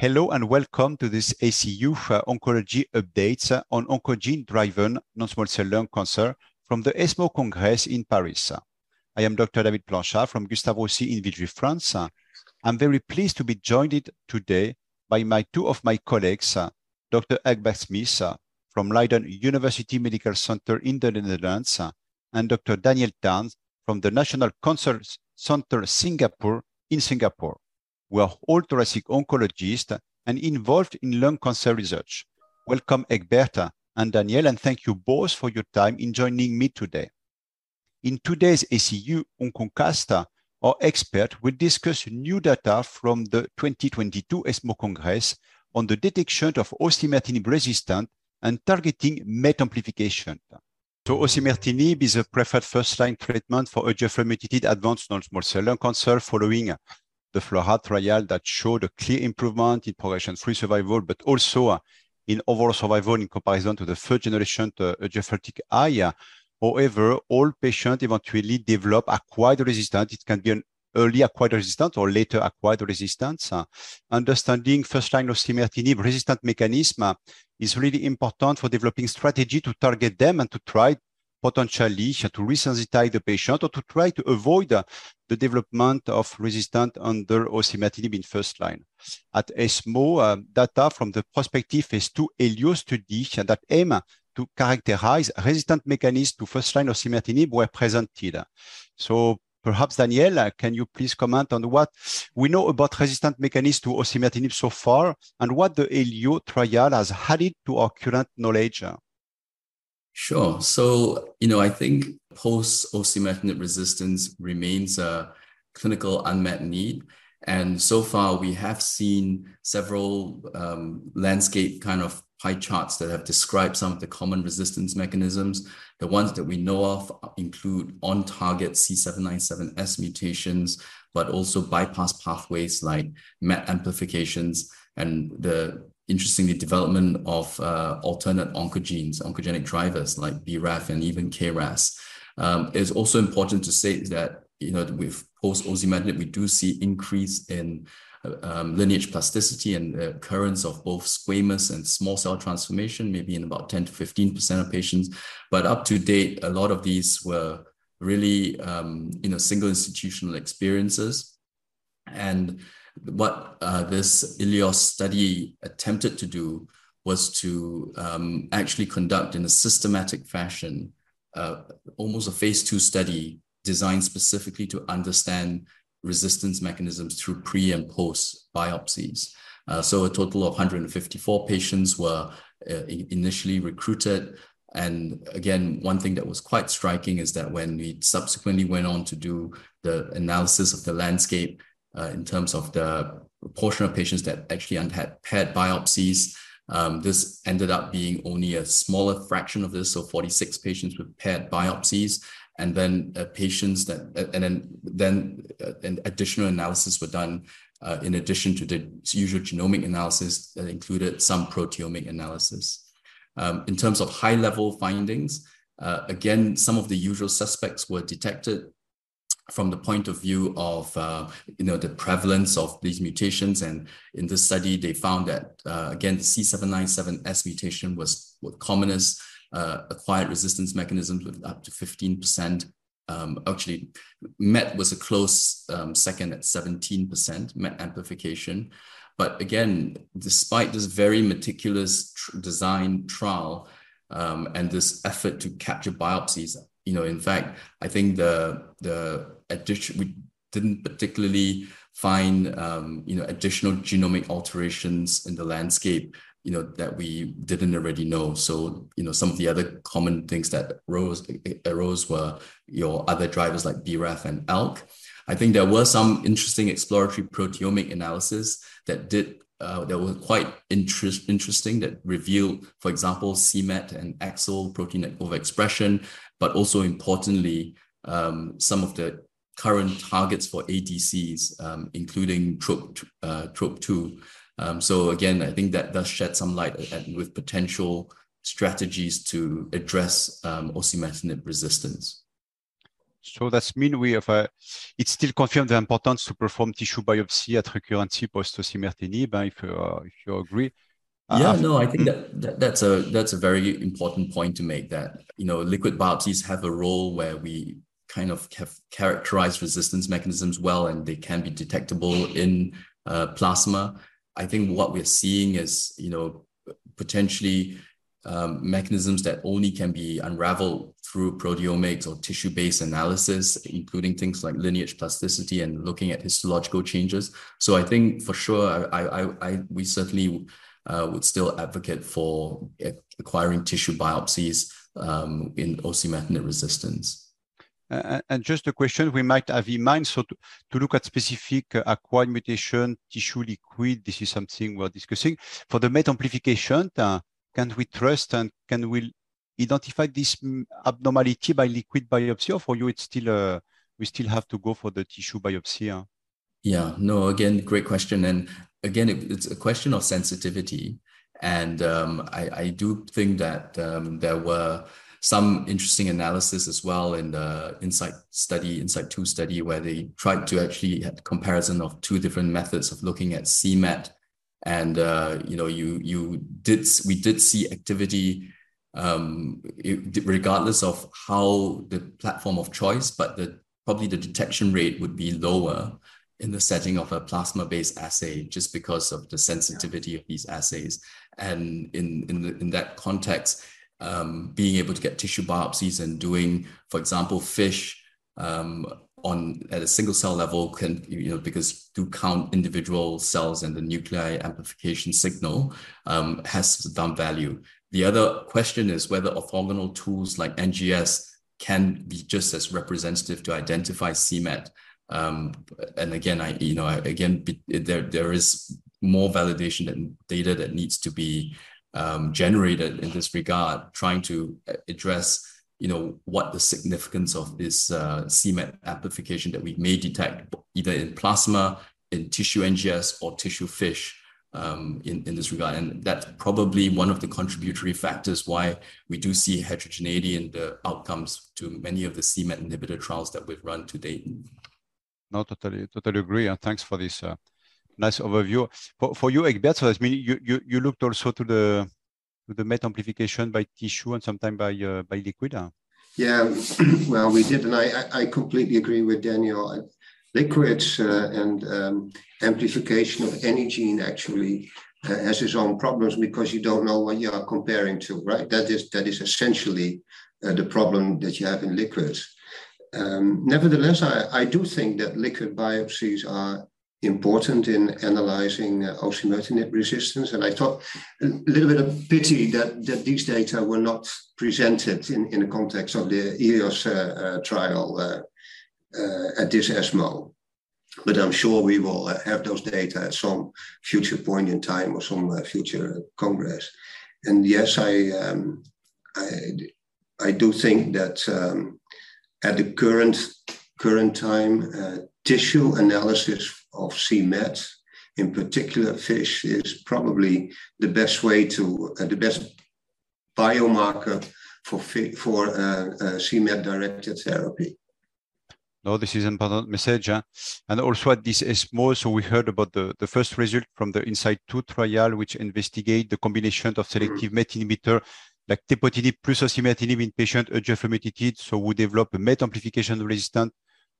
Hello and welcome to this ACU uh, Oncology Updates uh, on oncogene-driven non-small cell lung cancer from the ESMO Congress in Paris. I am Dr. David Planchard from Gustave Roussy in Villejuif, France. I'm very pleased to be joined today by my two of my colleagues, uh, Dr. Egbert Smit from Leiden University Medical Center in the Netherlands and Dr. Daniel Tan from the National Cancer Center Singapore in Singapore. We are all thoracic oncologists and involved in lung cancer research. Welcome, Egberta and Daniel, and thank you both for your time in joining me today. In today's ACU OncoCast, our expert will discuss new data from the 2022 ESMO Congress on the detection of osimertinib resistant and targeting MET amplification. So osimertinib is a preferred first-line treatment for EGFR-mutated advanced non-small cell lung cancer following the FLAURA trial that showed a clear improvement in progression-free survival, but also uh, in overall survival in comparison to the third generation uh, EGFR TKI. However, all patients eventually develop acquired resistance. It can be an early acquired resistance or later acquired resistance. Uh, understanding first-line osimertinib resistant mechanism is really important for developing strategy to target them and to try potentially to resensitize the patient or to try to avoid the development of resistant under osimertinib in first line. At ESMO, uh, data from the prospective phase 2 ELIO study that aim to characterize resistant mechanisms to first line osimertinib were presented. So perhaps Daniel, uh, can you please comment on what we know about resistant mechanisms to osimertinib so far and what the ELIO trial has added to our current knowledge? Sure. So, you know, I think post osimertinib resistance remains a clinical unmet need. And so far, we have seen several um, landscape kind of pie charts that have described some of the common resistance mechanisms. The ones that we know of include on target C797S mutations, but also bypass pathways like MET amplifications and the interestingly, development of uh, alternate oncogenes, oncogenic drivers like BRAF and even KRAS. Um, it's also important to say that you know with post osimertinib we do see increase in uh, um, lineage plasticity and the occurrence of both squamous and small cell transformation, maybe in about 10 to 15% of patients. But up to date, a lot of these were really um, you know single institutional experiences. And what uh, this ELIOS study attempted to do was to um, actually conduct in a systematic fashion uh, almost a phase two study designed specifically to understand resistance mechanisms through pre and post biopsies. Uh, so a total of 154 patients were uh, initially recruited. And again, one thing that was quite striking is that when we subsequently went on to do the analysis of the landscape, uh, in terms of the proportion of patients that actually had paired biopsies. Um, this ended up being only a smaller fraction of this, so 46 patients with paired biopsies, and then uh, patients that, uh, and then then uh, an additional analysis were done uh, in addition to the usual genomic analysis that included some proteomic analysis. Um, in terms of high-level findings, uh, again, some of the usual suspects were detected from the point of view of uh, you know the prevalence of these mutations and in this study they found that uh, again the C797S mutation was the commonest uh, acquired resistance mechanisms with up to 15%. Um, actually, MET was a close um, second at 17% MET amplification. But again, despite this very meticulous tr- design trial um, and this effort to capture biopsies, you know, in fact, I think the the we didn't particularly find um, you know additional genomic alterations in the landscape you know that we didn't already know. So you know some of the other common things that arose arose were your other drivers like braf and alk. I think there were some interesting exploratory proteomic analysis that did uh, that were quite interest, interesting that revealed, for example, CMET and AXL protein overexpression, but also importantly, um, some of the current targets for ADCs, um, including TROP, uh, TROP2. Um, so again, I think that does shed some light at, at, with potential strategies to address um, osimertinib resistance. So that's mean we have a, it still confirms the importance to perform tissue biopsy at recurrency post osimertinib, if, uh, if you agree. Yeah, no, I think that, that that's a that's a very important point to make. That you know, liquid biopsies have a role where we kind of have characterized resistance mechanisms well, and they can be detectable in uh, plasma. I think what we're seeing is you know potentially um, mechanisms that only can be unraveled through proteomics or tissue-based analysis, including things like lineage plasticity and looking at histological changes. So I think for sure, I, I, I we certainly uh, would still advocate for acquiring tissue biopsies um, in osimertinib resistance. Uh, and just a question we might have in mind. So to, to look at specific uh, acquired mutation, tissue liquid, this is something we're discussing. For the MET amplification, uh, can we trust and can we identify this abnormality by liquid biopsy or for you it's still, uh, we still have to go for the tissue biopsy? Huh? Yeah, no, again, great question. And again, it, it's a question of sensitivity. And um, I, I, do think that um, there were some interesting analysis as well in the Insight study, Insight 2 study, where they tried to actually have comparison of two different methods of looking at CMET. And, uh, you know, you, you did, we did see activity um, it, regardless of how the platform of choice, but the, probably the detection rate would be lower in the setting of a plasma-based assay just because of the sensitivity of these assays. And in, in, the, in that context, um, being able to get tissue biopsies and doing, for example, FISH um, on at a single cell level can, you know, because to count individual cells and the nuclei amplification signal um, has some value. The other question is whether orthogonal tools like NGS can be just as representative to identify CMET um, and again, I you know again there there is more validation and data that needs to be um, generated in this regard, trying to address you know what the significance of this uh, CMET amplification that we may detect either in plasma, in tissue NGS, or tissue FISH. Um, in, in this regard. And that's probably one of the contributory factors why we do see heterogeneity in the outcomes to many of the CMET inhibitor trials that we've run to date. No, totally, totally agree. And thanks for this uh, nice overview. For, for you, Egbert, so that means you, you, you looked also to the to the MET amplification by tissue and sometimes by uh, by liquid. Huh? Yeah, well, we did, and I I completely agree with Daniel. Liquids uh, and um, amplification of any gene actually uh, has its own problems because you don't know what you are comparing to, right? That is that is essentially uh, the problem that you have in liquids. Um, nevertheless, I, I, do think that liquid biopsies are important in analyzing uh, osimertinib resistance. And I thought a little bit of pity that, that these data were not presented in, in the context of the EOS uh, uh, trial uh, uh, at this ESMO. But I'm sure we will uh, have those data at some future point in time or some future congress. And yes, I, um, I, I do think that um, at the current current time, tissue analysis of CMET, in particular fish, is probably the best way to uh, the best biomarker for for uh, uh CMET directed therapy. No, this is an important message. Huh? And also at this ESMO, so we heard about the, the first result from the Insight 2 trial, which investigate the combination of selective. MET inhibitor like tepotinib plus osimertinib in patient EGFR mutated, so we develop a MET amplification resistant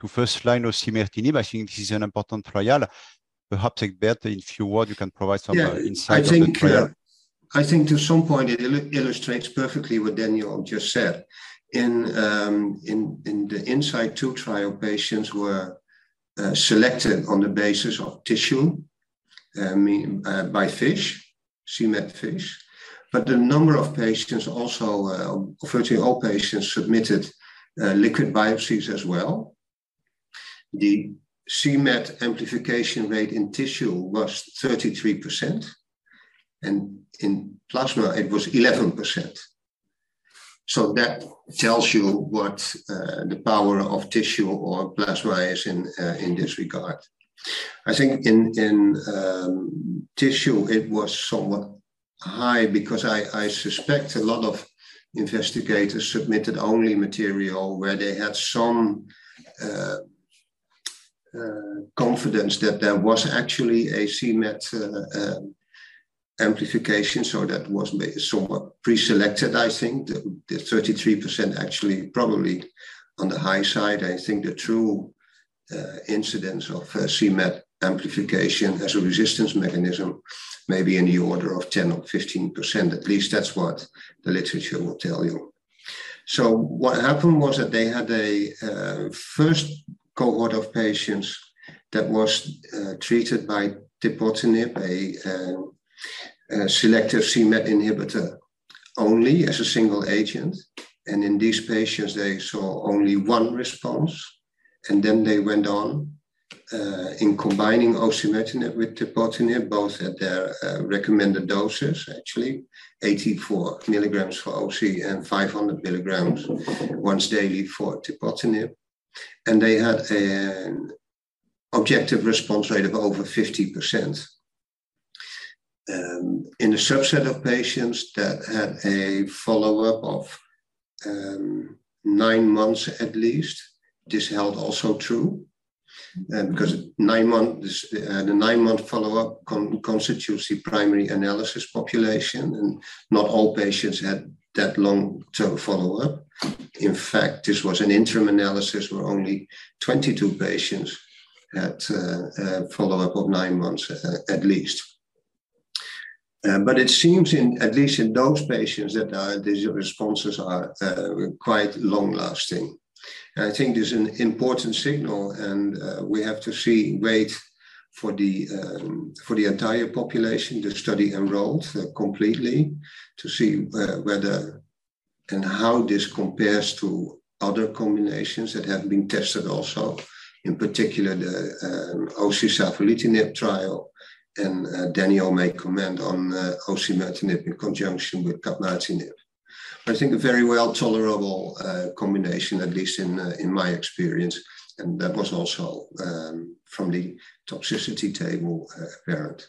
to first line osimertinib. I think this is an important trial. Perhaps, Egbert, in few words, you can provide some yeah, uh, insight I think, uh, I think to some point it il illustrates perfectly what Daniel just said. In, um, in, in the Insight 2 trial, patients were uh, selected on the basis of tissue um, uh, by fish, CMET fish. But the number of patients also, uh, virtually all patients submitted uh, liquid biopsies as well. The CMET amplification rate in tissue was 33%, and in plasma it was 11%. So that tells you what uh, the power of tissue or plasma is in, uh, in this regard. I think in, in um, tissue it was somewhat high because I, I suspect a lot of investigators submitted only material where they had some uh, confidence that there was actually a CMET uh, uh, amplification. So that was somewhat pre-selected, I think. The, the 33% actually probably on the high side. I think the true uh, incidence of uh, CMET amplification as a resistance mechanism maybe in the order of 10 or 15%. At least that's what the literature will tell you. So what happened was that they had a uh, first cohort of patients that was uh, treated by tepotinib, a, uh, a selective c-MET inhibitor only as a single agent. And in these patients, they saw only one response. And then they went on uh, in combining osimertinib with tepotinib, both at their uh, recommended doses, actually, 84 milligrams for osi and 500 milligrams once daily for tepotinib. And they had an objective response rate of over 50%. Um, in a subset of patients that had a follow-up of um, nine months at least, this held also true. Uh, because nine months, uh, the nine month follow up con- constitutes the primary analysis population, and not all patients had that long term follow up. In fact, this was an interim analysis where only 22 patients had uh, follow up of nine months uh, at least. Uh, but it seems, in at least in those patients, that uh, these responses are quite long lasting. I think this is an important signal, and uh, we have to see wait for the um, for the entire population, the study enrolled uh, completely, to see uh, whether and how this compares to other combinations that have been tested also, in particular the um, trial, and uh, Daniel may comment on uh, osimertinib in conjunction with capmatinib. I think a very well tolerable uh, combination, at least in uh, in my experience, and that was also um, from the toxicity table uh, apparent.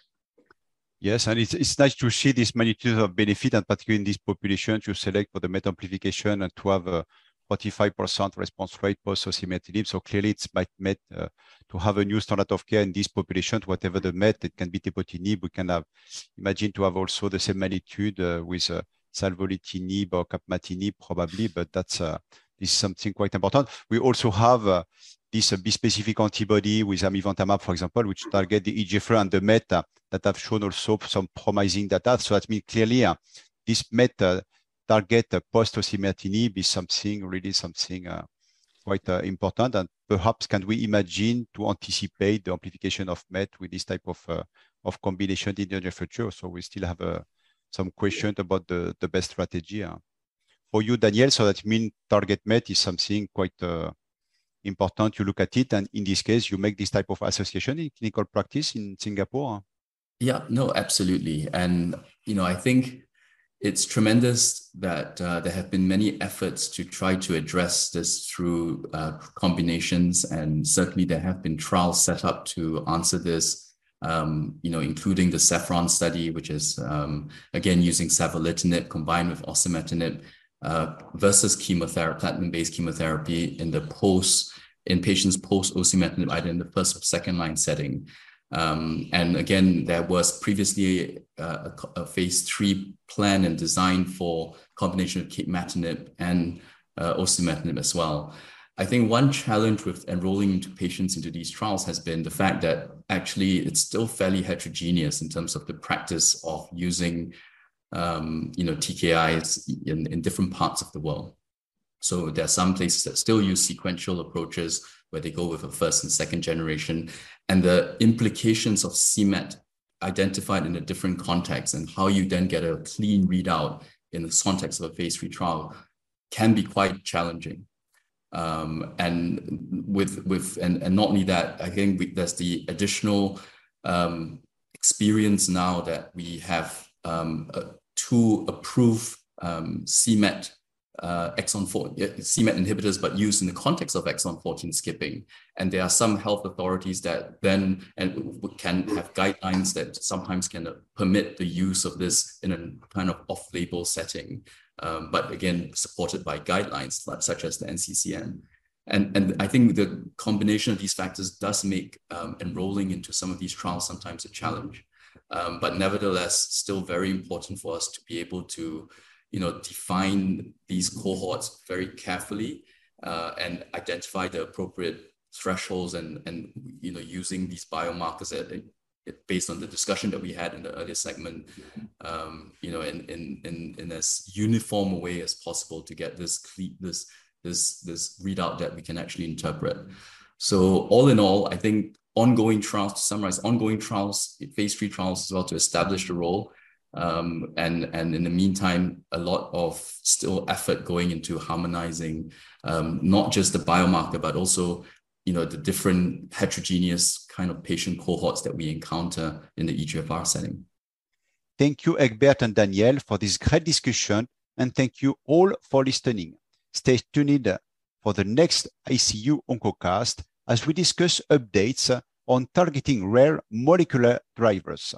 Yes, and it's, it's nice to see this magnitude of benefit, and particularly in this population, to select for the MET amplification and to have a 45% response rate post osimertinib. So clearly, it's might met uh, to have a new standard of care in this population, whatever the MET, it can be tepotinib. We can have imagine to have also the same magnitude uh, with uh, savolitinib or capmatinib probably, but that's uh, this is something quite important. We also have uh, this uh, bispecific antibody with amivantamab, for example, which target the EGFR and the MET uh, that have shown also some promising data. So that means clearly uh, this MET uh, target post osimertinib is something really something quite important. And perhaps can we imagine to anticipate the amplification of MET with this type of of combination in the near future? So we still have some questions about the, the best strategy. For you, Daniel, so that mean target met is something quite uh, important. You look at it, and in this case, you make this type of association in clinical practice in Singapore. Yeah, no, absolutely. And, you know, I think it's tremendous that uh, there have been many efforts to try to address this through uh, combinations. And certainly there have been trials set up to answer this um, you know, including the Saffron study, which is um, again using savolitinib combined with osimertinib uh, versus chemotherapy, platinum-based chemotherapy in the post in patients post osimertinib, either in the first or second line setting. Um, and again, there was previously uh, a, a, phase three plan and design for combination of capmatinib and uh, osimertinib as well. I think one challenge with enrolling into patients into these trials has been the fact that actually it's still fairly heterogeneous in terms of the practice of using um, you know TKIs in, in different parts of the world. So there are some places that still use sequential approaches where they go with a first and second generation, and the implications of CMET identified in a different context and how you then get a clean readout in the context of a phase three trial can be quite challenging. Um, and with with and, and not only that, I think we, there's the additional um, experience now that we have um, uh, two approved um, CMET uh, exon 4 CMET inhibitors, but used in the context of exon 14 skipping. And there are some health authorities that then and can have guidelines that sometimes can permit the use of this in a kind of off-label setting. um, but again, supported by guidelines such as the NCCN. And, and I think the combination of these factors does make um, enrolling into some of these trials sometimes a challenge. Um, but nevertheless, still very important for us to be able to, you know, define these cohorts very carefully uh, and identify the appropriate thresholds and, and you know, using these biomarkers based on the discussion that we had in the earlier segment, um, you know, in, in, in, in as uniform a way as possible to get this, this this this readout that we can actually interpret. So all in all, I think ongoing trials to summarize ongoing trials, phase three trials as well to establish the role. Um, and and in the meantime, a lot of still effort going into harmonizing um, not just the biomarker, but also you know the different heterogeneous kind of patient cohorts that we encounter in the EGFR setting. Thank you, Egbert and Daniel, for this great discussion, and thank you all for listening. Stay tuned for the next icu OncoCast as we discuss updates on targeting rare molecular drivers.